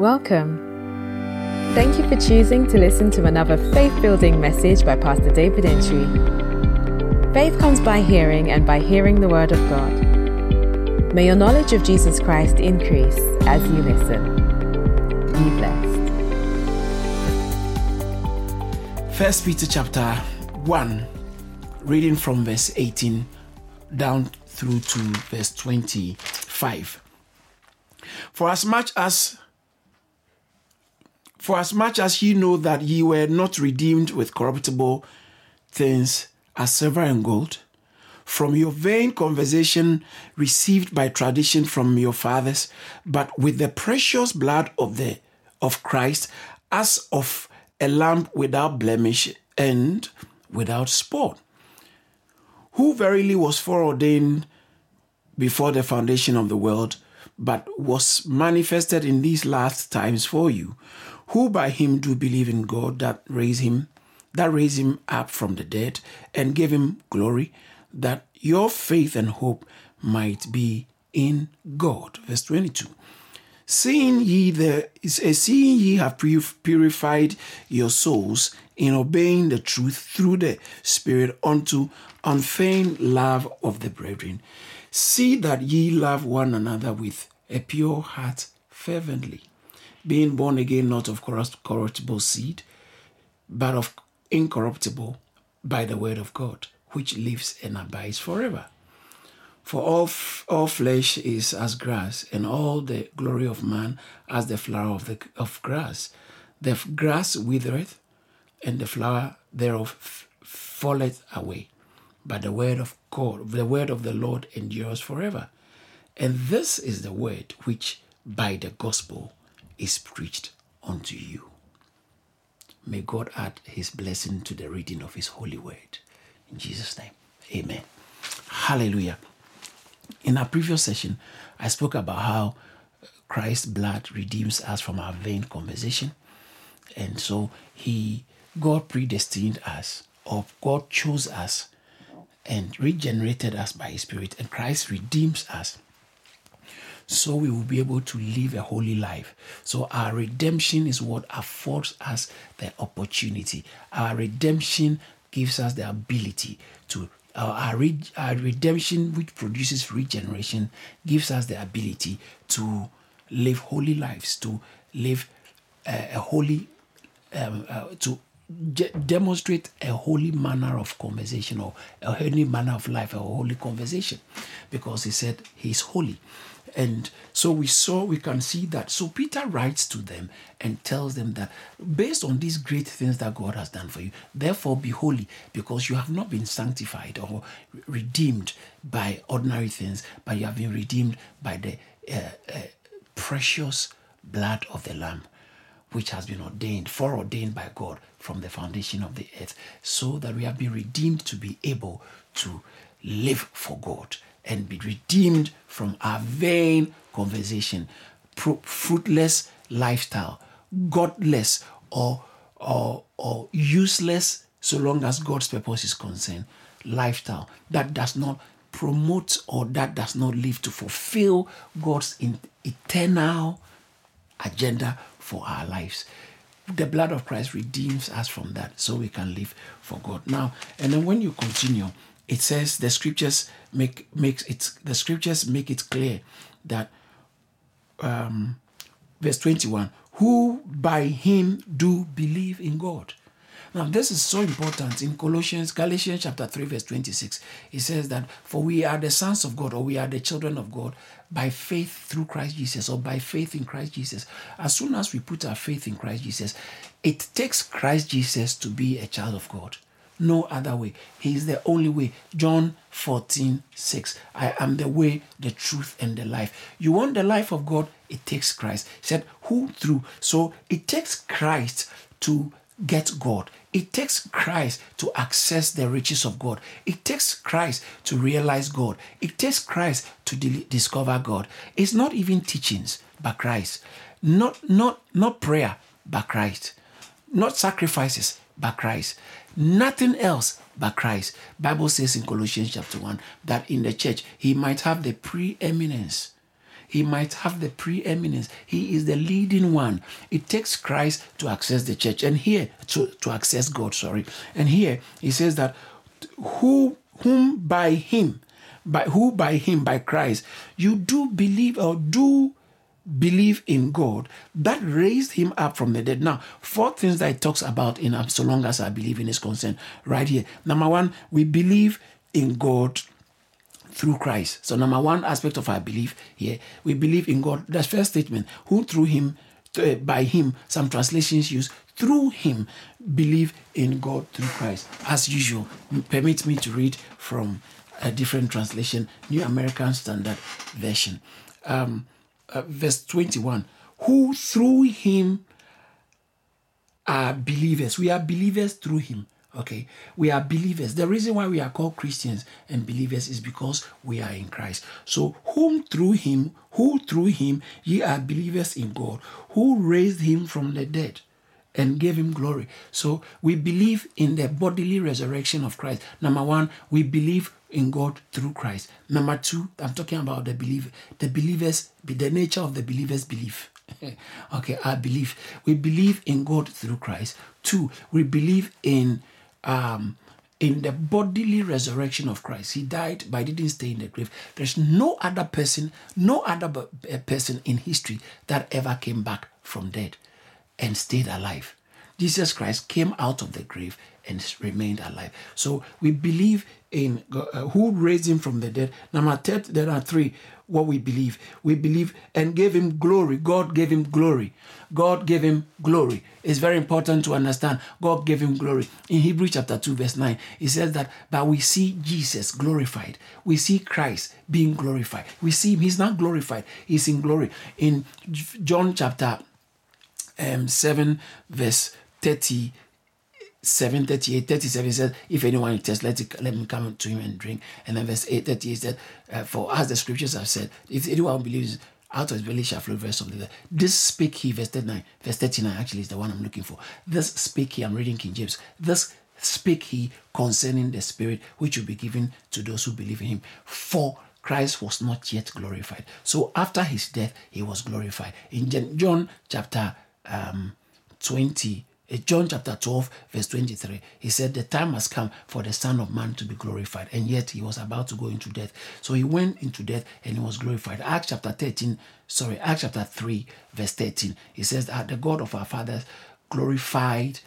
Welcome. Thank you for choosing to listen to another faith building message by Pastor David Entry. Faith comes by hearing, and by hearing the Word of God. May your knowledge of Jesus Christ increase as you listen. Be blessed. First Peter chapter 1, reading from verse 18 down through to verse 25. For as much as for as much as ye know that ye were not redeemed with corruptible things as silver and gold, from your vain conversation received by tradition from your fathers, but with the precious blood of the of Christ, as of a lamb without blemish and without spot, who verily was foreordained before the foundation of the world, but was manifested in these last times for you, who by him do believe in God that raised him, that raised him up from the dead, and gave him glory, that your faith and hope might be in God. Verse 22. Seeing ye the eh, seeing ye have purified your souls in obeying the truth through the Spirit unto unfeigned love of the brethren, see that ye love one another with a pure heart fervently being born again not of corruptible seed, but of incorruptible by the word of God, which lives and abides forever. For all, f- all flesh is as grass, and all the glory of man as the flower of, the, of grass. The f- grass withereth, and the flower thereof f- falleth away. But the word of God, the word of the Lord endures forever. And this is the word which by the gospel is preached unto you. May God add his blessing to the reading of his holy word. In Jesus' name, amen. Hallelujah. In our previous session, I spoke about how Christ's blood redeems us from our vain conversation. And so he God predestined us, or God chose us and regenerated us by his spirit, and Christ redeems us so we will be able to live a holy life. So our redemption is what affords us the opportunity. Our redemption gives us the ability to our, our, re, our redemption, which produces regeneration, gives us the ability to live holy lives, to live a, a holy, um, uh, to demonstrate a holy manner of conversation or a holy manner of life, a holy conversation, because he said he's holy. And so we saw, we can see that. So Peter writes to them and tells them that based on these great things that God has done for you, therefore be holy, because you have not been sanctified or redeemed by ordinary things, but you have been redeemed by the uh, uh, precious blood of the Lamb, which has been ordained, foreordained by God from the foundation of the earth, so that we have been redeemed to be able to live for God and be redeemed from our vain conversation, fruitless lifestyle, godless or, or, or useless, so long as God's purpose is concerned, lifestyle that does not promote or that does not live to fulfill God's eternal agenda for our lives. The blood of Christ redeems us from that so we can live for God. Now, and then when you continue, it says the scriptures make makes it the scriptures make it clear that um, verse 21 who by him do believe in god. Now this is so important in colossians galatians chapter 3 verse 26 it says that for we are the sons of god or we are the children of god by faith through christ jesus or by faith in christ jesus. As soon as we put our faith in christ jesus it takes christ jesus to be a child of god no other way. He is the only way. John 14, 6. I am the way, the truth, and the life. You want the life of God? It takes Christ. He said, Who through? So it takes Christ to get God. It takes Christ to access the riches of God. It takes Christ to realize God. It takes Christ to de- discover God. It's not even teachings, but Christ. Not not not prayer, but Christ. Not sacrifices, but Christ. Nothing else but Christ. Bible says in Colossians chapter 1 that in the church he might have the preeminence. he might have the preeminence. He is the leading one. It takes Christ to access the church, and here to, to access God, sorry. And here he says that who whom by him, by who by him, by Christ, you do believe or do believe in God that raised him up from the dead. Now, four things that it talks about in so long as I believe in his concern, right here. Number one, we believe in God through Christ. So, number one aspect of our belief here, we believe in God. The first statement, who through him, uh, by him, some translations use through him, believe in God through Christ. As usual, permit me to read from a different translation, New American Standard Version. Um, uh, verse 21 who through him are believers. We are believers through him. Okay, we are believers. The reason why we are called Christians and believers is because we are in Christ. So, whom through him, who through him ye are believers in God, who raised him from the dead and gave him glory. So, we believe in the bodily resurrection of Christ. Number one, we believe in God through Christ. Number two, I'm talking about the believer, the believers, the nature of the believers' belief. okay, I believe. We believe in God through Christ. Two, we believe in um, in the bodily resurrection of Christ. He died, but he didn't stay in the grave. There's no other person, no other person in history that ever came back from dead and stayed alive. Jesus Christ came out of the grave and remained alive. So we believe in uh, who raised him from the dead. Number third, there are three. What we believe, we believe and gave him glory. God gave him glory. God gave him glory. It's very important to understand. God gave him glory. In Hebrew chapter 2, verse 9, it says that, but we see Jesus glorified. We see Christ being glorified. We see him, he's not glorified, he's in glory. In John chapter um, 7, verse 30, 7 38 37 says if anyone tests let it let me come to him and drink. And then verse 8 38 said uh, for as the scriptures have said if anyone believes out of his belly shall flow verse of the this speak he verse 39 verse 39 actually is the one i'm looking for. This speak he i'm reading king james. This speak he concerning the spirit which will be given to those who believe in him. For Christ was not yet glorified. So after his death, he was glorified. In John chapter um, 20, Eh, John chapter 12, verse 23, he said, The time has come for the Son of Man to be glorified. And yet he was about to go into death. So he went into death and he was glorified. Acts chapter 13, sorry, Acts chapter 3, verse 13, he says that the God of our fathers glorified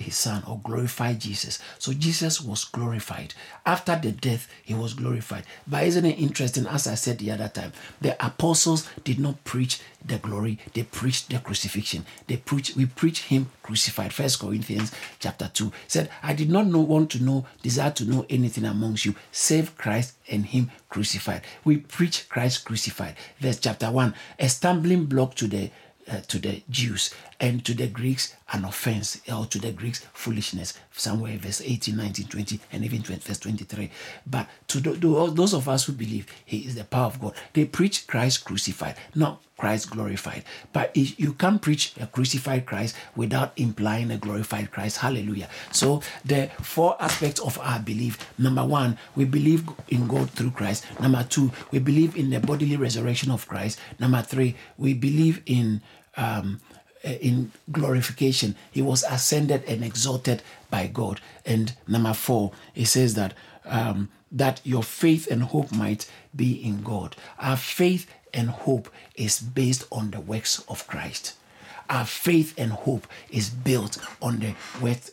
his son or glorify Jesus. So Jesus was glorified. After the death, he was glorified. But isn't it interesting? As I said the other time, the apostles did not preach the glory, they preached the crucifixion. They preach, we preach him crucified. First Corinthians chapter 2 said, I did not know want to know, desire to know anything amongst you, save Christ and him crucified. We preach Christ crucified. Verse chapter 1, a stumbling block to the uh, to the Jews and to the Greeks an offense or to the Greeks foolishness. Somewhere verse 18 19 20 and even 20, verse 23 but to those of us who believe he is the power of God. They preach Christ crucified not Christ glorified. But you can't preach a crucified Christ without implying a glorified Christ hallelujah. So the four aspects of our belief. Number one we believe in God through Christ. Number two we believe in the bodily resurrection of Christ. Number three we believe in um, in glorification. He was ascended and exalted by God. And number four, he says that um, that your faith and hope might be in God. Our faith and hope is based on the works of Christ. Our faith and hope is built on the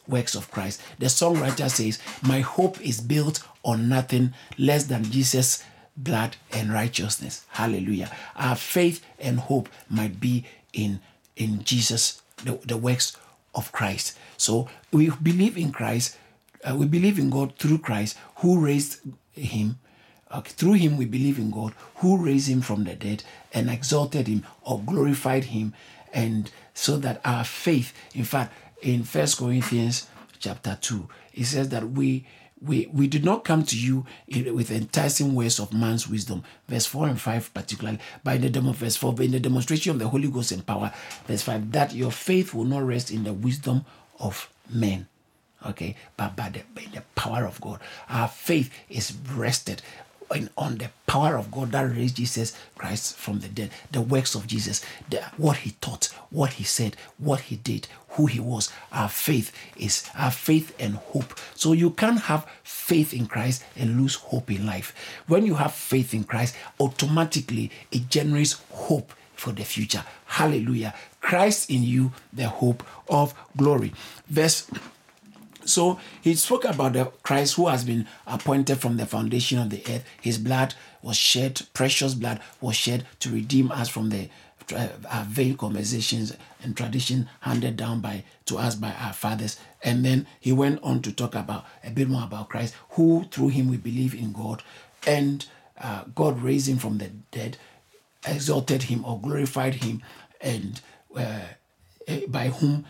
works of Christ. The songwriter says, My hope is built on nothing less than Jesus' blood and righteousness. Hallelujah. Our faith and hope might be in in Jesus, the, the works of Christ. So we believe in Christ. Uh, we believe in God through Christ who raised him. Okay, through him we believe in God who raised him from the dead and exalted him or glorified him and so that our faith in fact in first corinthians chapter 2 it says that we we, we did not come to you with enticing words of man's wisdom, verse 4 and 5 particularly, by the demo, verse 4, in the demonstration of the Holy Ghost and power, verse 5, that your faith will not rest in the wisdom of men, okay, but by the, by the power of God. Our faith is rested on, on the power of God that raised Jesus Christ from the dead, the works of Jesus, the, what he taught, what he said, what he did, who he was. Our faith is our faith and hope. So you can't have faith in Christ and lose hope in life. When you have faith in Christ, automatically it generates hope for the future. Hallelujah. Christ in you, the hope of glory. Verse so he spoke about the Christ who has been appointed from the foundation of the earth. His blood was shed, precious blood was shed to redeem us from the uh, our vain conversations and tradition handed down by to us by our fathers. And then he went on to talk about a bit more about Christ, who through him we believe in God, and uh, God raised him from the dead, exalted him or glorified him, and uh, by whom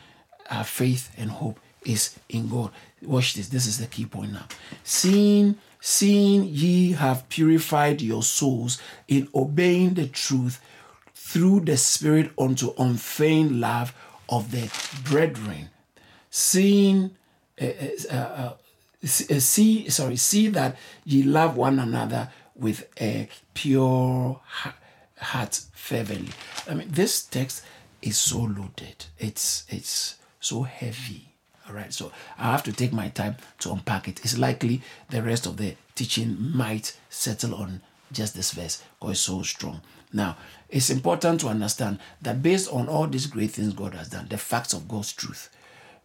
our faith and hope is in God. Watch this. This is the key point now. Seeing, seeing ye have purified your souls in obeying the truth through the Spirit unto unfeigned love of the brethren. Seeing, uh, uh, uh, see, sorry, see that ye love one another with a pure heart fervently. I mean, this text is so loaded. It's it's so heavy all right, so I have to take my time to unpack it. It's likely the rest of the teaching might settle on just this verse because it's so strong. Now, it's important to understand that based on all these great things God has done, the facts of God's truth,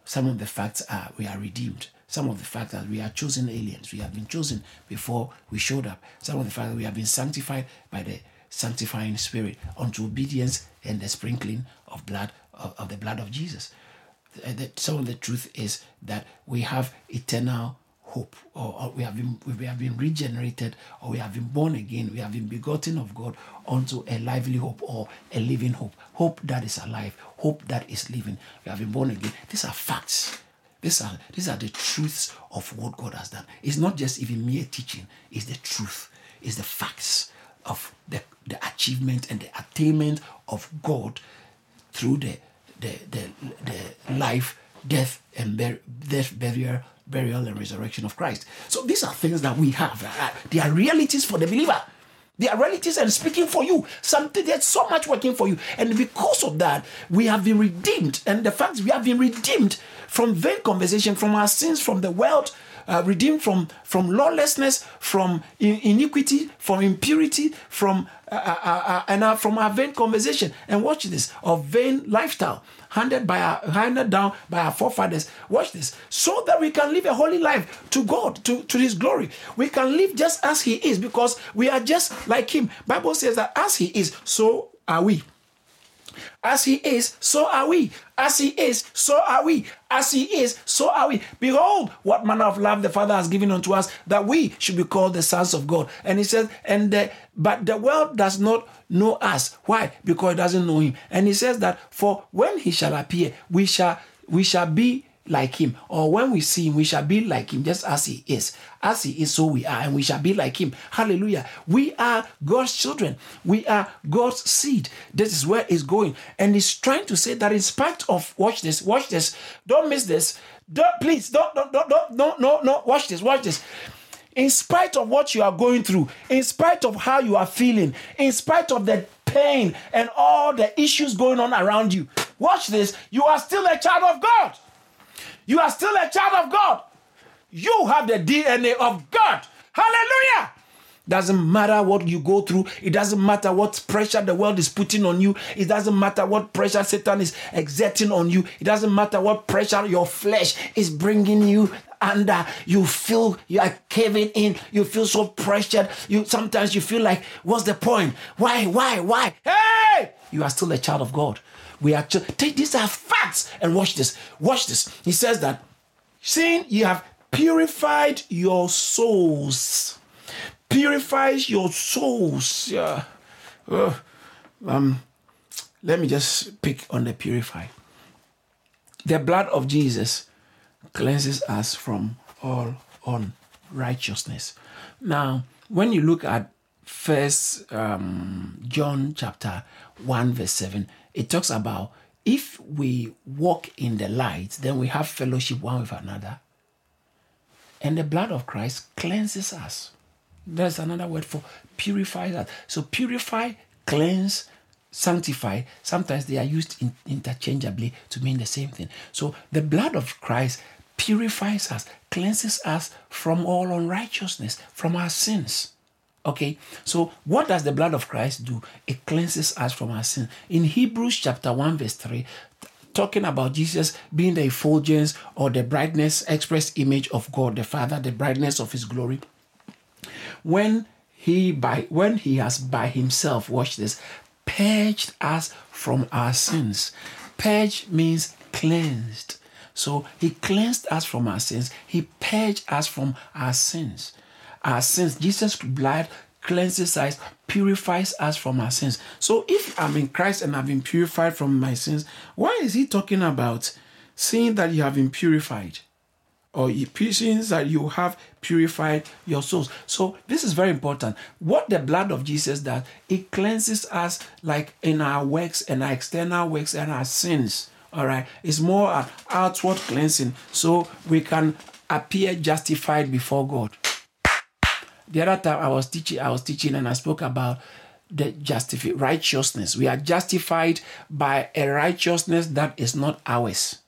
some of the facts are we are redeemed. Some of the facts that we are chosen aliens. We have been chosen before we showed up. Some of the facts that we have been sanctified by the sanctifying spirit unto obedience and the sprinkling of blood of, of the blood of Jesus Uh, that some of the truth is that we have eternal hope or, or, we have been we have been regenerated or we have been born again we have been begotten of god unto a lively hope or a living hope. Hope that is alive hope that is living. We have been born again. These are facts. These are these are the truths of what god has done. It's not just even mere teaching. It's the truth. It's the facts of the, the achievement and the attainment of god through the the, the, the life, death, and bur- death, burial, burial, and resurrection of Christ. So these are things that we have. Uh, they are realities for the believer. They are realities and speaking for you. Something there's so much working for you, and because of that, we have been redeemed. And the fact we have been redeemed from vain conversation, from our sins, from the world, uh, redeemed from from lawlessness, from in- iniquity, from impurity, from uh, uh, uh, uh and uh, from our vain conversation. And watch this of vain lifestyle handed by our handed down by our forefathers. Watch this, so that we can live a holy life to God, to to His glory. We can live just as He is because we are just like Him. Bible says that as He is, so are we. As he is, so are we. As he is, so are we. As he is, so are we. Behold, what manner of love the Father has given unto us that we should be called the sons of God. And he says, and the, but the world does not know us. Why? Because it doesn't know him. And he says that for when he shall appear, we shall we shall be like him, or when we see him, we shall be like him, just as he is. As he is, so we are, and we shall be like him. Hallelujah. We are God's children, we are God's seed. This is where it's going. And he's trying to say that in spite of, watch this, watch this, don't miss this. Don't please, don't, don't, don't, don't, no, no, no, watch this, watch this in spite of what you are going through, in spite of how you are feeling, in spite of the pain and all the issues going on around you, watch this, you are still a child of God. You are still a child of God. You have the DNA of God. Hallelujah. Doesn't matter what you go through. It doesn't matter what pressure the world is putting on you. It doesn't matter what pressure Satan is exerting on you. It doesn't matter what pressure your flesh is bringing you under. You feel you are caving in. You feel so pressured. You sometimes you feel like, what's the point? Why? Why? Why? Hey! You are still a child of God. We are take these are facts and watch this. Watch this. He says that saying you have purified your souls. Purifies your souls. Yeah. Uh, um, let me just pick on the purify. The blood of Jesus cleanses us from all unrighteousness. Now, when you look at First um, John chapter one verse seven, it talks about if we walk in the light, then we have fellowship one with another. And the blood of Christ cleanses us. There's another word for purify that. So purify, cleanse, sanctify. Sometimes they are used in, interchangeably to mean the same thing. So the blood of Christ purifies us, cleanses us from all unrighteousness, from our sins. Okay, so what does the blood of Christ do? It cleanses us from our sin. In Hebrews chapter 1, verse 3, talking about Jesus being the effulgence or the brightness, express image of God the Father, the brightness of his glory. When he by when he has by himself, watch this, purged us from our sins. Purge means cleansed. So he cleansed us from our sins. He purged us from our sins. Our sins, Jesus' blood cleanses us, purifies us from our sins. So if I'm in Christ and I've been purified from my sins, why is he talking about seeing that you have been purified? Or seeing that you have purified your souls. So this is very important. What the blood of Jesus does, it cleanses us like in our works and our external works and our sins. All right. It's more an outward cleansing so we can appear justified before God. The other time I was teaching, I was teaching and I spoke about the justified righteousness. We are justified by a righteousness that is not ours.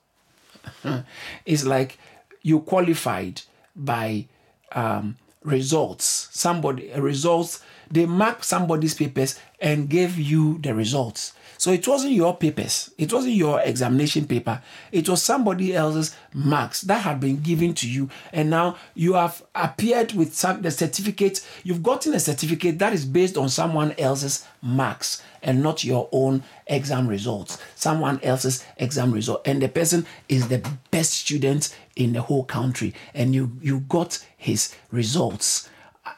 it's like you qualified by um, results. Somebody results. They mark somebody's papers and gave you the results. So it wasn't your papers, it wasn't your examination paper, it was somebody else's marks that had been given to you. And now you have appeared with some, the certificate, you've gotten a certificate that is based on someone else's marks and not your own exam results, someone else's exam result. And the person is the best student in the whole country, and you, you got his results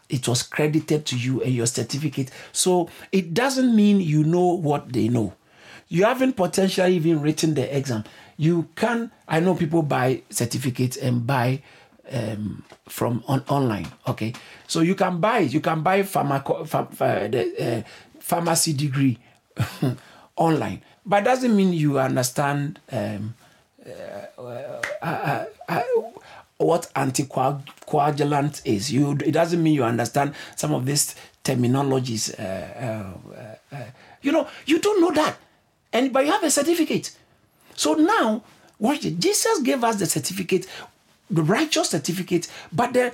it was credited to you and your certificate. So it doesn't mean you know what they know. You haven't potentially even written the exam. You can, I know people buy certificates and buy um, from on, online. Okay. So you can buy it. You can buy pharmaco, ph- the, uh, pharmacy degree online. But doesn't mean you understand um, uh, uh, uh what anticoagulant is. You, it doesn't mean you understand some of these terminologies. Uh, uh, uh, you know, you don't know that, and but you have a certificate. So now, watch it. Jesus gave us the certificate, the righteous certificate, but the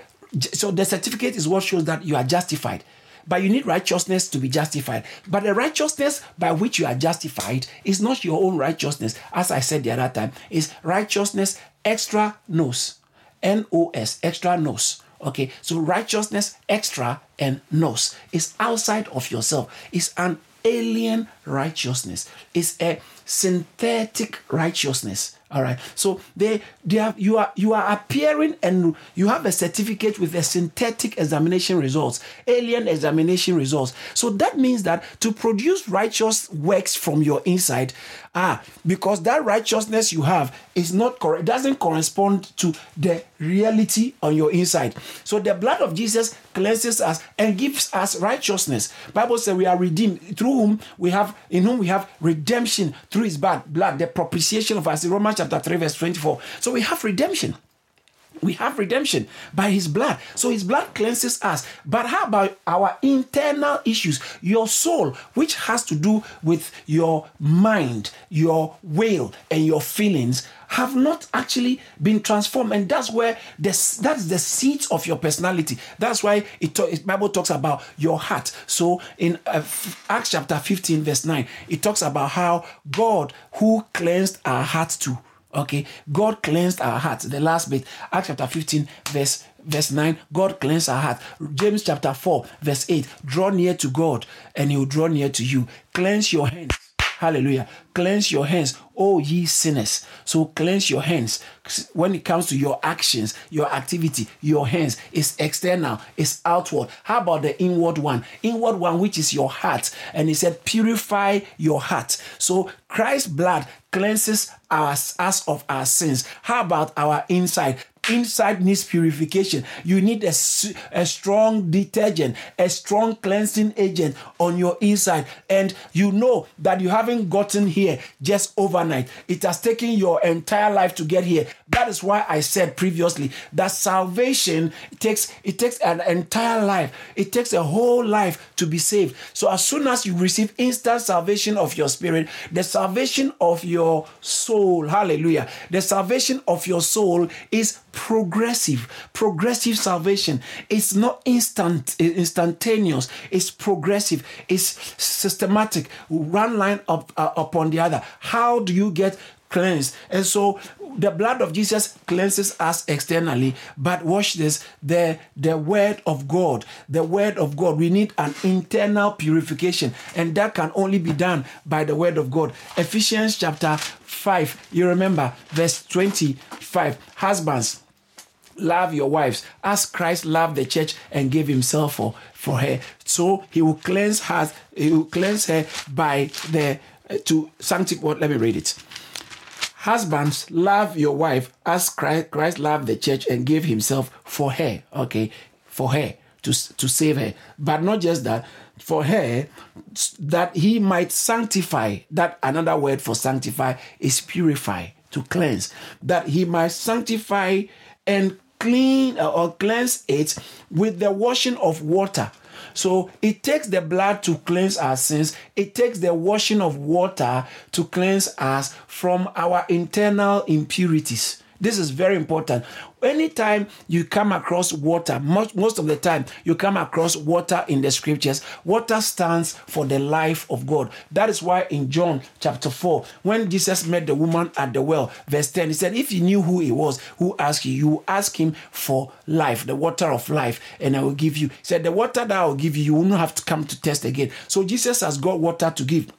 so the certificate is what shows that you are justified. But you need righteousness to be justified. But the righteousness by which you are justified is not your own righteousness. As I said the other time, is righteousness extra nos. N O S, extra nos. Okay, so righteousness extra and nose is outside of yourself. It's an alien righteousness. It's a synthetic righteousness. All right. So they they have you are you are appearing and you have a certificate with a synthetic examination results, alien examination results. So that means that to produce righteous works from your inside, ah, because that righteousness you have is not correct, doesn't correspond to the reality on your inside. So the blood of Jesus cleanses us and gives us righteousness. Bible says we are redeemed through whom we have in whom we have redemption through his blood, blood, the propitiation of us. In Romans chapter 3, verse 24. So we have redemption. We have redemption by his blood. So his blood cleanses us. But how about our internal issues? Your soul, which has to do with your mind, your will, and your feelings, have not actually been transformed. And that's where this, that's the seat of your personality. That's why it, it Bible talks about your heart. So in uh, Acts chapter 15, verse 9, it talks about how God who cleansed our hearts too Okay, God cleansed our hearts. The last bit, Acts chapter 15, verse verse 9 god cleansed our heart james chapter 4 verse 8 draw near to god and he will draw near to you. Cleanse your hands hallelujah. Cleanse your hands oh ye sinners. So cleanse your hands. When it comes to your actions your activity your hands is external is outward. How about the inward one? Inward one which is your heart. And he said purify your heart. So christ's blood cleanses us, us of our sins. How about our inside? Inside needs purification. You need a, a strong detergent, a strong cleansing agent on your inside. And you know that you haven't gotten here just overnight. It has taken your entire life to get here. That is why I said previously that salvation takes it takes an entire life. It takes a whole life to be saved. So as soon as you receive instant salvation of your spirit, the salvation of your soul, hallelujah. The salvation of your soul is progressive. Progressive salvation. It's not instant, instantaneous. It's progressive. It's systematic. One line up uh, upon the other. How do you get cleansed? And so the blood of Jesus cleanses us externally, but watch this the, the word of God, the word of God, we need an internal purification, and that can only be done by the word of God. Ephesians chapter 5, you remember, verse 25 Husbands, love your wives as Christ loved the church and gave himself for, for her. So he will cleanse her, he will cleanse her by the uh, to sanctify. Let me read it. Husbands, love your wife as Christ, Christ loved the church and gave himself for her. Okay, for her to, to save her. But not just that, for her, that he might sanctify. That another word for sanctify is purify, to cleanse. That he might sanctify and clean uh, or cleanse it with the washing of water so it takes the blood to cleanse our sins. It takes the washing of water to cleanse us from our internal impurities. This is very important anytime you come across water, most, most of the time you come across water in the scriptures, water stands for the life of God. That is why in John chapter 4, when Jesus met the woman at the well, verse 10, he said, If you knew who he was, who asked you, you ask him for life, the water of life, and I will give you. He said, The water that I will give you, you will not have to come to test again. So Jesus has got water to give.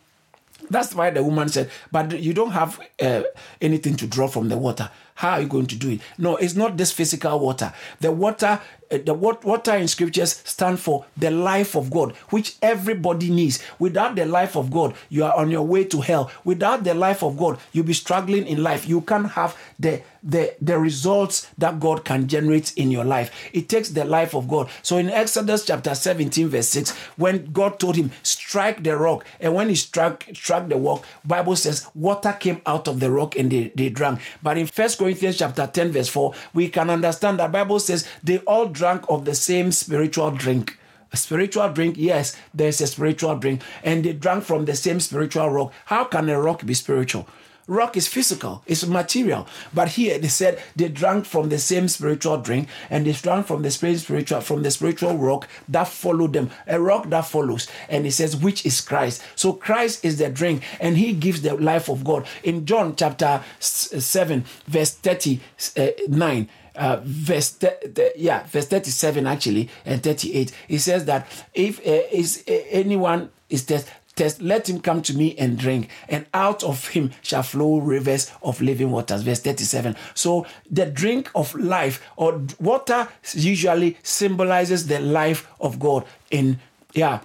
That's why the woman said, But you don't have uh, anything to draw from the water. How are you going to do it? No, it's not this physical water. The water uh, the water in scriptures stand for the life of God, which everybody needs. Without the life of God, you are on your way to hell. Without the life of God, you'll be struggling in life. You can't have the the, the results that God can generate in your life. It takes the life of God. So in Exodus chapter 17, verse 6, when God told him, strike the rock, and when he struck struck the rock, Bible says water came out of the rock and they, they drank. But in First Corinthians chapter 10, verse 4, we can understand that Bible says they all drank of the same spiritual drink. A spiritual drink, yes, there's a spiritual drink, and they drank from the same spiritual rock. How can a rock be spiritual? Rock is physical, it's material. But here they said they drank from the same spiritual drink and they drank from the spiritual from the spiritual rock that followed them. A rock that follows. And he says, which is Christ. So Christ is the drink and he gives the life of God. In John chapter 7, verse 39 uh, verse th- yeah verse 37 actually and 38 it says that if uh, is uh, anyone is test test let him come to me and drink and out of him shall flow rivers of living waters verse 37 so the drink of life or water usually symbolizes the life of god in yeah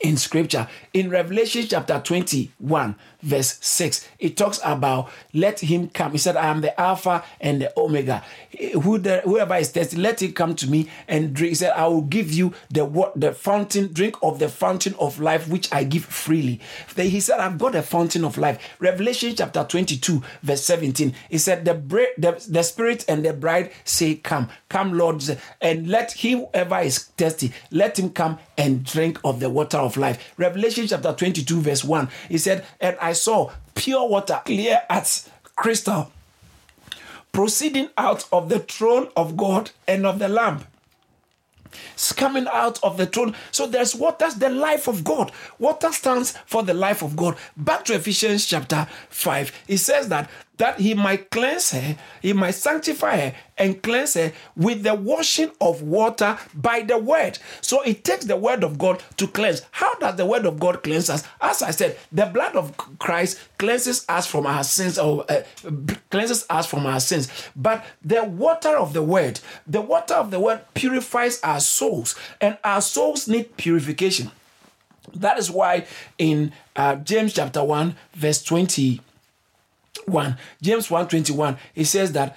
in scripture. In Revelation chapter 21, verse 6, it talks about let him come. He said, I am the Alpha and the Omega. Whoever is thirsty, let him come to me and drink. He said, I will give you the what the fountain, drink of the fountain of life, which I give freely. He said, I've got a fountain of life. Revelation chapter 22, verse 17. He said, The, the, the spirit and the bride say, Come, come, Lord, and let him whoever is thirsty, let him come and drink of the water of life. Revelation chapter 22, verse 1, he said, And I saw pure water, clear as crystal, proceeding out of the throne of God and of the Lamb. It's coming out of the throne. So there's? That's the life of God. Water stands for the life of God. Back to Ephesians chapter 5. It says that that he might cleanse her, he might sanctify her and cleanse her with the washing of water by the word. So it takes the word of God to cleanse. How does the word of God cleanse us? As I said, the blood of Christ cleanses us from our sins or uh, cleanses us from our sins. But the water of the word, the water of the word purifies our souls, and our souls need purification. That is why in uh, James chapter 1, verse 20, 1 james 121 it says that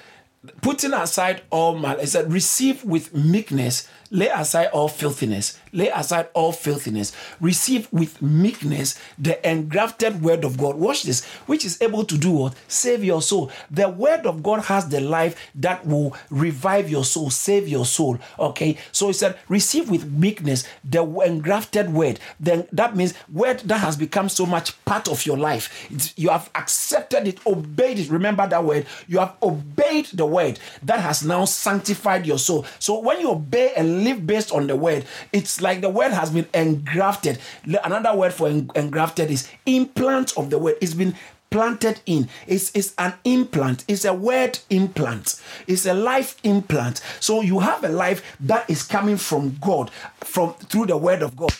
putting aside all mal, it said, receive with meekness, lay aside all filthiness, lay aside all filthiness, receive with meekness the engrafted word of God. Watch this, which is able to do what? Save your soul. The word of God has the life that will revive your soul, save your soul. Okay, so he said, receive with meekness the engrafted word. Then that means word that has become so much part of your life. It's, you have accepted it, obeyed it. Remember that word. You have obeyed the word that has now sanctified your soul. So when you obey and live based on the word, it's like the word has been engrafted. Another word for engrafted is implant of the word. It's been planted in. It's, it's an implant. It's a word implant. It's a life implant. So you have a life that is coming from God, from through the word of God.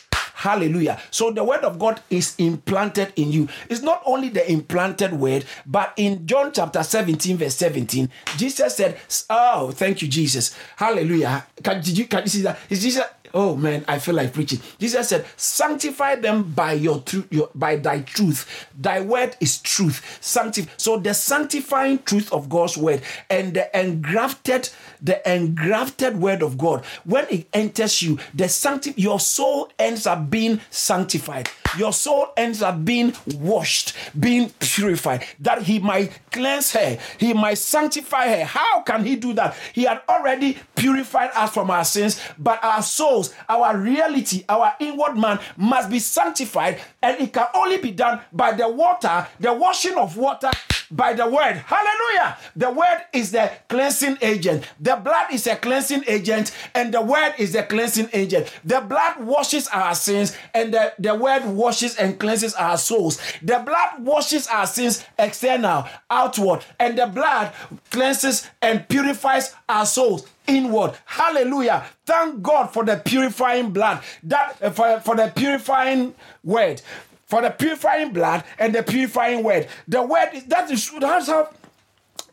Hallelujah. So the word of God is implanted in you. It's not only the implanted word, but in John chapter 17, verse 17, Jesus said, Oh, thank you, Jesus. Hallelujah. Can, did you, can you see that? Is Jesus Oh man, I feel like preaching. Jesus said, "Sanctify them by your truth, by thy truth. Thy word is truth. Sanctify." So the sanctifying truth of God's word and the engrafted, the engrafted word of God, when it enters you, the sancti- your soul ends up being sanctified. Your soul ends up being washed, being purified, that He might cleanse her, He might sanctify her. How can He do that? He had already purified us from our sins, but our souls our reality, our inward man must be sanctified, and it can only be done by the water, the washing of water by the word. Hallelujah. The word is the cleansing agent. The blood is a cleansing agent, and the word is the cleansing agent. The blood washes our sins, and the, the word washes and cleanses our souls. The blood washes our sins external, outward, and the blood cleanses and purifies our souls inward. Hallelujah. Thank God for the purifying blood, that uh, for, for the purifying word, for the purifying blood and the purifying word. The word that is that's how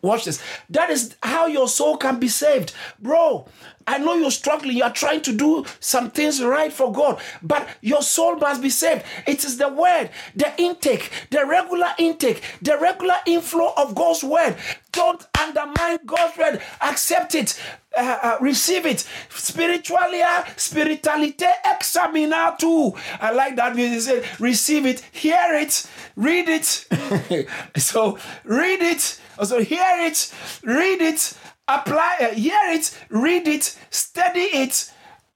Watch this. That is how your soul can be saved. Bro, I know you're struggling. You are trying to do some things right for God, but your soul must be saved. It is the word, the intake, the regular intake, the regular inflow of God's word. Don't undermine God's word. Accept it. Uh, uh, receive it spiritually spirituality examina too i like that you say receive it hear it read it so read it so hear it, read it, apply, uh, hear it, read it, study it,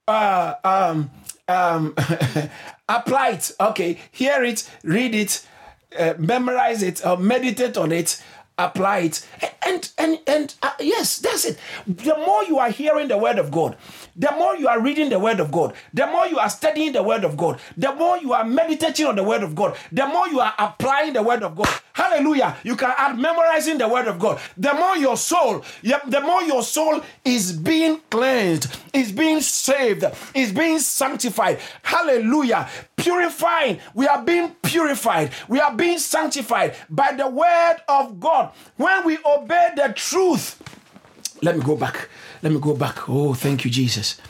uh, um, um, apply it. Okay, hear it, read it, uh, memorize it, or meditate on it, apply it, and and and uh, yes, that's it. The more you are hearing the word of God, the more you are reading the word of God, the more you are studying the word of God, the more you are meditating on the word of God, the more you are applying the word of God. Hallelujah. You can add memorizing the word of God. The more your soul, the more your soul is being cleansed, is being saved, is being sanctified. Hallelujah. Purifying. We are being purified. We are being sanctified by the word of God. When we obey the truth, let me go back. Let me go back. Oh, thank you, Jesus.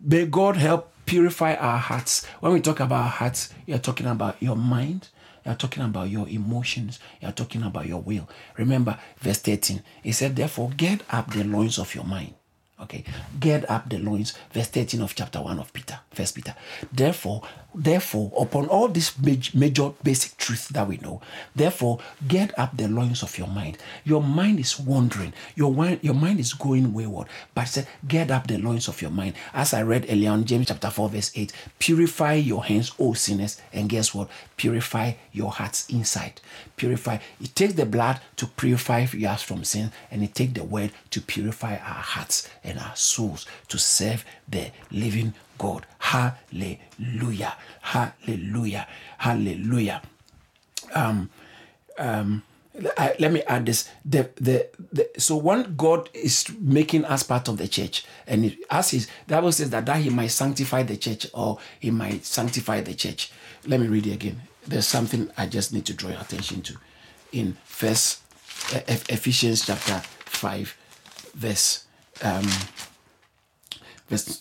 May God help purify our hearts. When we talk about hearts, you're talking about your mind, you're talking about your emotions, you're talking about your will. Remember, verse 13, he said, Therefore, get up the loins of your mind Okay, get up the loins, verse 13 of chapter 1 of Peter, first Peter. Therefore, therefore, upon all these major basic truths that we know, therefore, get up the loins of your mind. Your mind is wandering, your mind, your mind is going wayward. But say, get up the loins of your mind. As I read earlier on James chapter 4, verse 8, purify your hands, O sinners, and guess what? Purify your hearts inside. Purify. It takes the blood to purify us from sin, and it takes the word to purify our hearts and our souls to serve the living God. Hallelujah. Hallelujah. Hallelujah. Um, um, I, let me add this. The, the, the, so when God is making us part of the church, and it, as his, Bible says that, that he might sanctify the church or he might sanctify the church. Let me read it again. There's something I just need to draw your attention to. In First Ephesians chapter 5, verse um, verse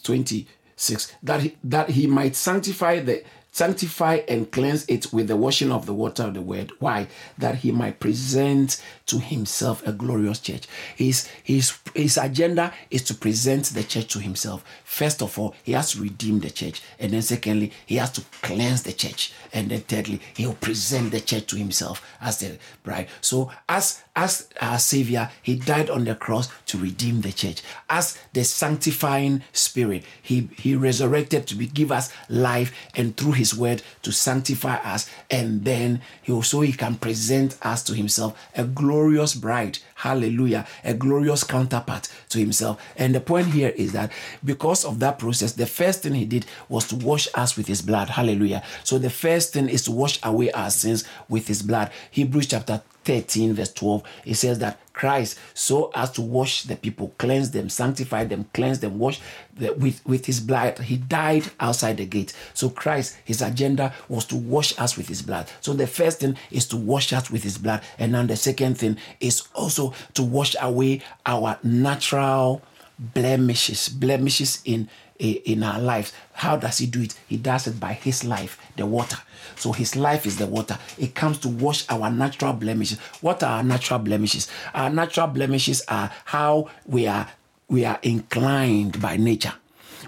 26 that he, that he might sanctify the sanctify and cleanse it with the washing of the water of the word. Why? That he might present to himself a glorious church. His, his, his agenda is to present the church to himself. First of all, he has to redeem the church. And then secondly, he has to cleanse the church. And then thirdly, he'll present the church to himself as the bride. So as as our savior, he died on the cross to redeem the church. As the sanctifying spirit, he, he resurrected to be, give us life and through his word to sanctify us. And then he also he can present us to himself a glorious bride. Hallelujah. A glorious counterpart to himself. And the point here is that because of that process, the first thing he did was to wash us with his blood. Hallelujah. So the first thing is to wash away our sins with his blood. Hebrews chapter 13, verse 12, it says that Christ, so as to wash the people, cleanse them, sanctify them, cleanse them, wash the, with, with his blood. He died outside the gate. So Christ, his agenda was to wash us with his blood. So the first thing is to wash us with his blood. And then the second thing is also to wash away our natural blemishes, blemishes in in our lives. How does he do it? He does it by his life, the water. So his life is the water. It comes to wash our natural blemishes. What are our natural blemishes? Our natural blemishes are how we are we are inclined by nature.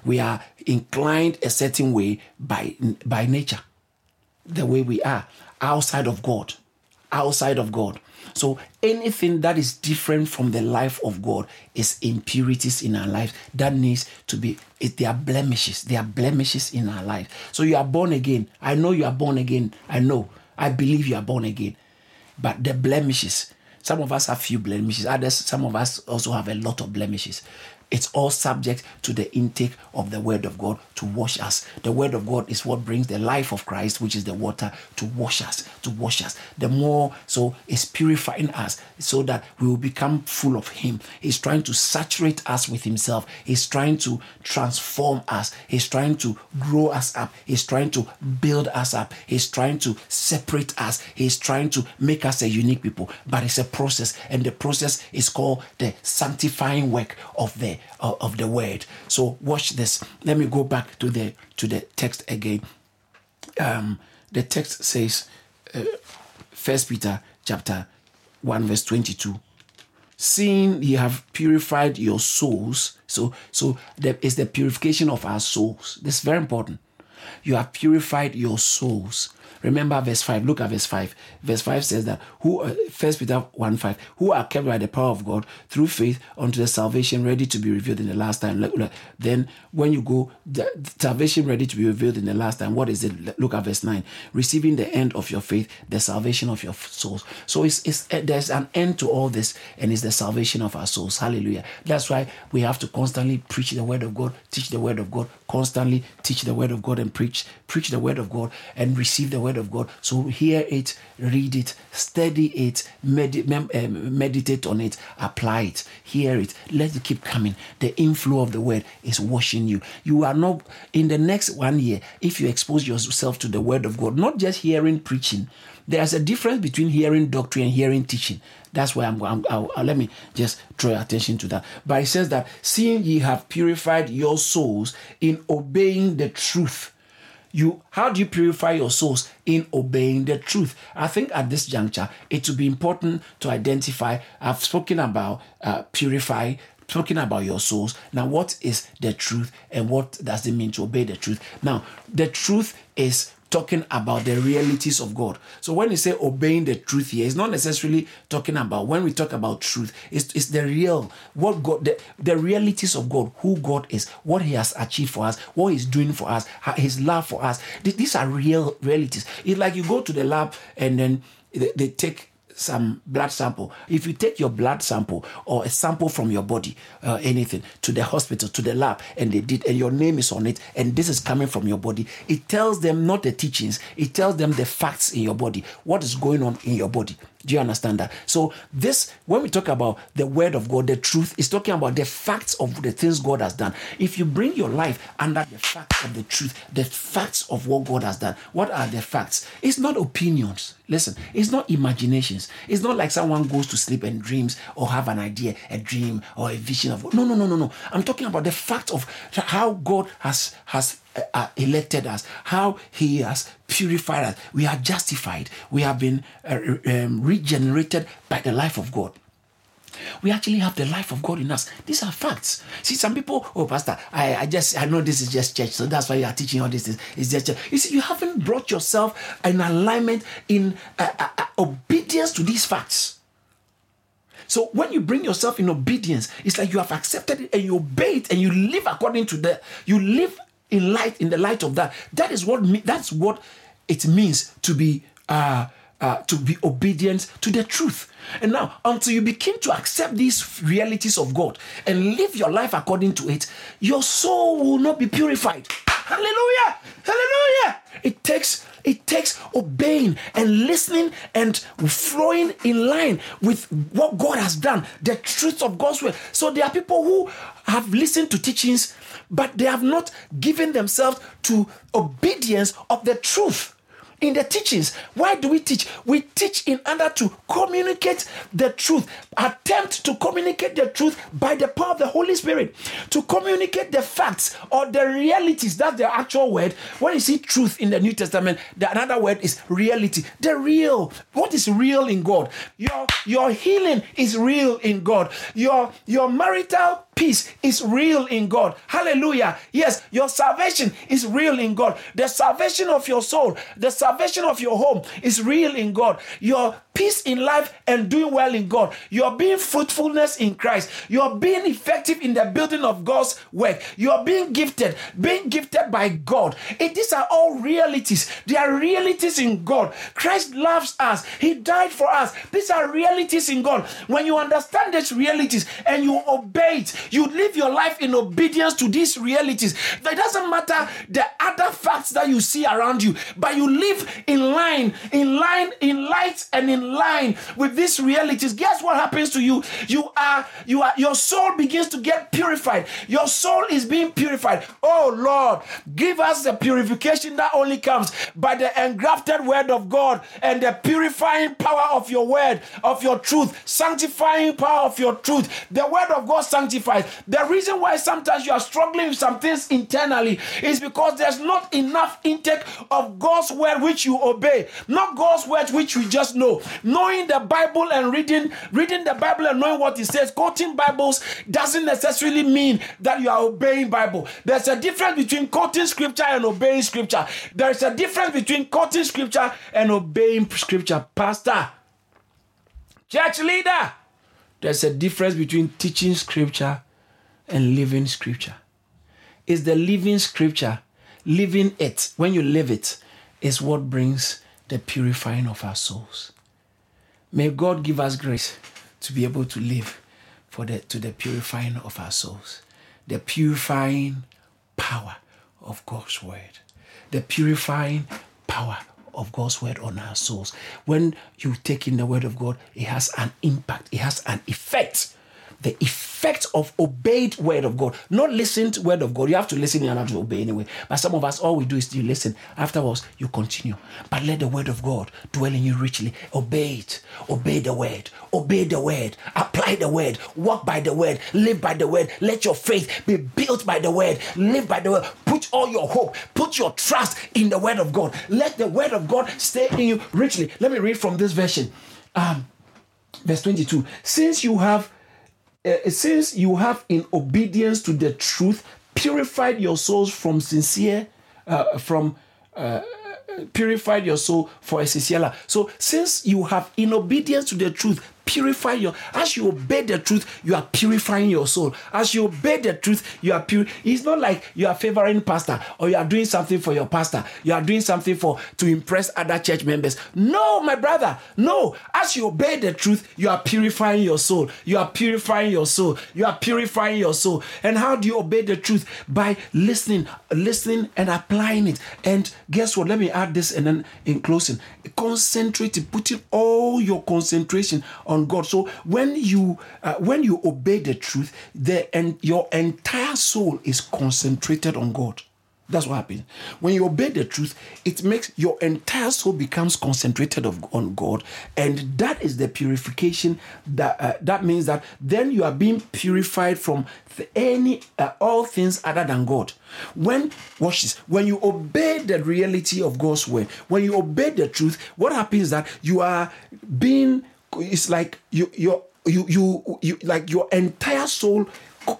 We are inclined a certain way by by nature. The way we are outside of God. Outside of God. So anything that is different from the life of God is impurities in our lives that needs to be it, they are blemishes. They are blemishes in our life. So you are born again. I know you are born again. I know. I believe you are born again. But the blemishes, some of us have few blemishes. Others, some of us also have a lot of blemishes. It's all subject to the intake of the Word of God to wash us. The Word of God is what brings the life of Christ, which is the water, to wash us, to wash us. The more so it's purifying us so that we will become full of Him. He's trying to saturate us with Himself. He's trying to transform us. He's trying to grow us up. He's trying to build us up. He's trying to separate us. He's trying to make us a unique people. But it's a process, and the process is called the sanctifying work of the of the word. So watch this. Let me go back to the to the text again. Um, the text says, uh, First uh, Peter chapter one verse twenty two. Seeing ye have purified your souls, so so there is the purification of our souls. This is very important. You have purified your souls Remember verse 5. Look at verse 5. Verse 5 says that who uh, first Peter 1 5, who are kept by the power of God through faith unto the salvation ready to be revealed in the last time. Then when you go, the salvation ready to be revealed in the last time, what is it? Look at verse 9. Receiving the end of your faith, the salvation of your souls. So it's, it's uh, there's an end to all this, and it's the salvation of our souls. Hallelujah. That's why we have to constantly preach the word of God, teach the word of God, constantly teach the word of God and preach, preach the word of God and receive the word of God. So hear it, read it, study it, med- uh, meditate on it, apply it, hear it. Let it keep coming. The inflow of the word is washing you. You are not in the next one year if you expose yourself to the word of God, not just hearing preaching. There's a difference between hearing doctrine and hearing teaching. That's why I'm going. let me just draw attention to that. But it says that seeing ye have purified your souls in obeying the truth. You, how do you purify your souls in obeying the truth? I think at this juncture, it will be important to identify. I've spoken about uh, purify, talking about your souls. Now, what is the truth and what does it mean to obey the truth? Now, the truth is talking about the realities of God. So when you say obeying the truth here, it's not necessarily talking about when we talk about truth, it's, it's the real, what God, the, the realities of God, who God is, what He has achieved for us, what He's doing for us, His love for us. These are real realities. It's like you go to the lab and then they, they take some blood sample. If you take your blood sample or a sample from your body, uh, anything, to the hospital, to the lab, and they did, and your name is on it, and this is coming from your body, it tells them not the teachings, it tells them the facts in your body, what is going on in your body. Do you understand that? So, this, when we talk about the word of God, the truth is talking about the facts of the things God has done. If you bring your life under the facts of the truth, the facts of what God has done, what are the facts? It's not opinions. Listen, it's not imaginations. It's not like someone goes to sleep and dreams or have an idea, a dream or a vision of no, no, no, no, no. I'm talking about the fact of how God has has uh, uh, elected us, how He has purified us. We are justified. We have been uh, um, regenerated by the life of God. We actually have the life of God in us. These are facts. See, some people, oh, Pastor, I, I just, I know this is just church, so that's why you are teaching all this. It's just church. You see, you haven't brought yourself in alignment, in uh, uh, uh, obedience to these facts. So when you bring yourself in obedience, it's like you have accepted it and you obey it and you live according to that. You live in light, in the light of that. That is what that's what it means to be uh, uh, to be obedient to the truth. And now, until you begin to accept these realities of God and live your life according to it, your soul will not be purified. Hallelujah! Hallelujah! It takes it takes obeying and listening and flowing in line with what God has done, the truth of God's word. So there are people who have listened to teachings, but they have not given themselves to obedience of the truth in the teachings. Why do we teach? We teach in order to communicate the truth, attempt to communicate the truth by the power of the Holy Spirit, to communicate the facts or the realities. That's the actual word. When you see truth in the New Testament, the another word is reality. The real. What is real in God? Your your healing is real in God. Your your marital peace is real in God. Hallelujah. Yes, your salvation is real in God. The salvation of your soul, the salvation of your home is real in God. Your peace in life and doing well in God. You're being fruitfulness in Christ. You're being effective in the building of God's work. You're being gifted, being gifted by God. It, these are all realities. They are realities in God. Christ loves us. He died for us. These are realities in God. When you understand these realities and you obey it, you live your life in obedience to these realities. It doesn't matter the other facts that you see around you, but you live in line, in line, in light, and in line with these realities, guess what happens to you? You are, you are, your soul begins to get purified. Your soul is being purified. Lord, give us the purification that only comes by the engrafted word of God and the purifying power of your word, of your truth, sanctifying power of your truth. The word of God sanctifies. The reason why sometimes you are struggling with some things internally is because there's not enough intake of God's word which you obey, not God's word which you just know knowing the Bible and reading reading the Bible and knowing what it says, quoting Bibles doesn't necessarily mean that you are obeying Bible. There's a difference between quoting scripture and obeying scripture. There's a difference between quoting scripture and obeying scripture. Pastor, church leader, there's a difference between teaching scripture and living scripture. It's the living scripture, living it, when you live it, is what brings the purifying of our souls. May God give us grace to be able to live for the, to the purifying of our souls, the purifying power of God's word, the purifying power of God's word on our souls. When you take in the word of God, it has an impact, it has an effect. The effect of obeyed word of God, not listen to word of God. You have to listen in order to obey anyway. But some of us, all we do is you listen. Afterwards, you continue. But let the word of God dwell in you richly. Obey it. Obey the word. Obey the word. Apply the word. Walk by the word. Live by the word. Let your faith be built by the word. Live by the word. Put all your hope, put your trust in the word of God. Let the word of God stay in you richly. Let me read from this version. Um, verse 22. Since you have uh, since you have in obedience to the truth purified your souls from sincere uh, from uh, purified your soul for a sincere life. So since you have in obedience to the truth purify your as you obey the truth you are purifying your soul. As you obey the truth you are pure it's not like you are favoring pastor or you are doing something for your pastor. You are doing something for to impress other church members. No my brother no. As you obey the truth you are purifying your soul. You are purifying your soul. You are purifying your soul. And how do you obey the truth? By listening listening and applying it. And guess what? Let me add this and then in closing. Concentrating putting all your concentration on God. So when you uh, when you obey the truth, the and your entire soul is concentrated on God. That's what happens. When you obey the truth, it makes your entire soul becomes concentrated of, on God, and that is the purification. That uh, that means that then you are being purified from th- any uh, all things other than God. When watch this, when you obey the reality of God's word, when you obey the truth, what happens that you are being. It's like you you you you you like your entire soul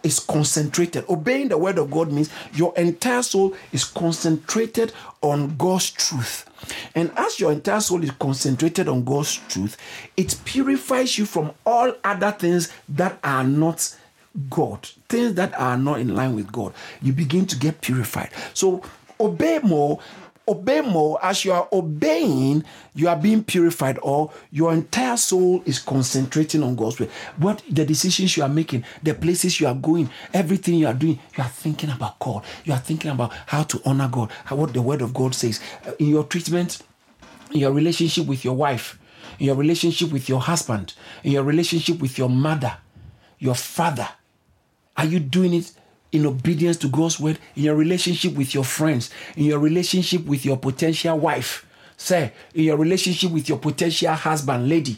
is concentrated. Obeying the word of God means your entire soul is concentrated on God's truth. And as your entire soul is concentrated on God's truth, it purifies you from all other things that are not God, things that are not in line with God. You begin to get purified. So obey more obey more. As you are obeying you are being purified or your entire soul is concentrating on god's way. What the decisions you are making the places you are going everything you are doing you are thinking about god. You are thinking about how to honor god how, what the word of god says. In your treatment in your relationship with your wife in your relationship with your husband in your relationship with your mother your father are you doing it in obedience to God's word, in your relationship with your friends, in your relationship with your potential wife, say, in your relationship with your potential husband, lady.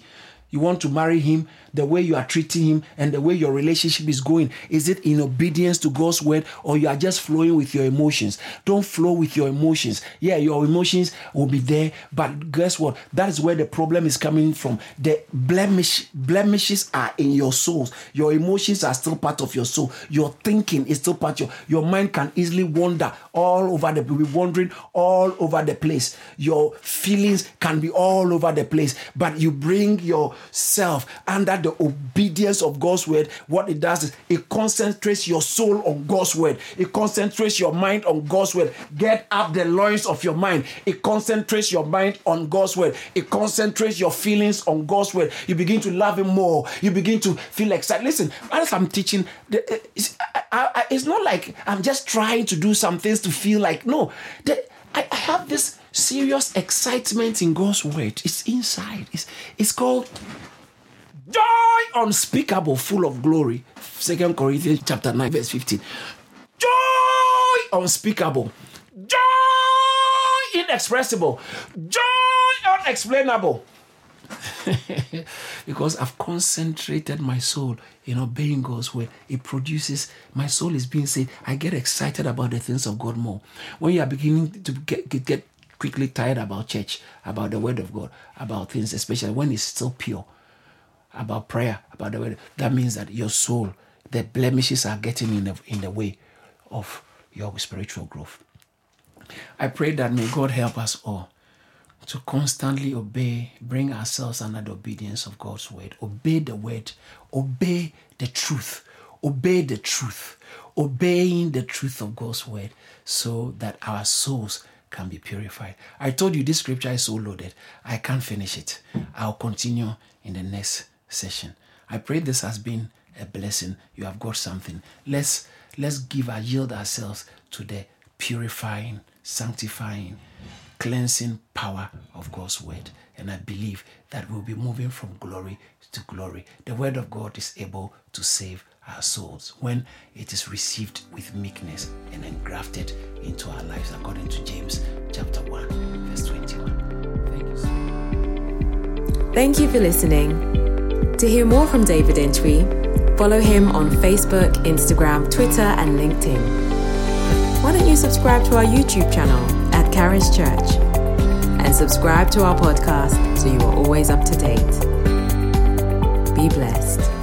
You want to marry him, the way you are treating him and the way your relationship is going is it in obedience to god's word or you are just flowing with your emotions? Don't flow with your emotions. Yeah your emotions will be there but guess what? That is where the problem is coming from. The blemish blemishes are in your souls. Your emotions are still part of your soul. Your thinking is still part of your, your mind can easily wander all over the be wandering all over the place. Your feelings can be all over the place but you bring yourself under the obedience of God's word, what it does is it concentrates your soul on God's word. It concentrates your mind on God's word. Get up the loins of your mind. It concentrates your mind on God's word. It concentrates your feelings on God's word. You begin to love Him more. You begin to feel excited. Listen, as I'm teaching, eh, it's, it's not like I'm just trying to do some things to feel like, no. I have this serious excitement in God's word. It's inside. It's, it's called joy unspeakable, full of glory. Second Corinthians chapter 9, verse 15. Joy unspeakable, joy inexpressible, joy unexplainable. because I've concentrated my soul in obeying God's word. It produces, my soul is being saved. I get excited about the things of God more. When you are beginning to get, get, get quickly tired about church, about the word of God, about things, especially when it's still pure, about prayer, about the word, that means that your soul, the blemishes are getting in the, in the way of your spiritual growth. I pray that may God help us all to constantly obey, bring ourselves under the obedience of God's word. Obey the word, obey the truth, obey the truth, obeying the truth of God's word so that our souls can be purified. I told you this scripture is so loaded, I can't finish it. I'll continue in the next session. I pray this has been a blessing. You have got something. Let's let's give our yield ourselves to the purifying, sanctifying, cleansing power of God's word. And I believe that we'll be moving from glory to glory. The word of God is able to save our souls when it is received with meekness and engrafted into our lives according to James chapter 1 verse 21. Thank you. Thank you for listening. To hear more from David Entry, follow him on Facebook, Instagram, Twitter, and LinkedIn. Why don't you subscribe to our YouTube channel at Charis Church and subscribe to our podcast so you are always up to date? Be blessed.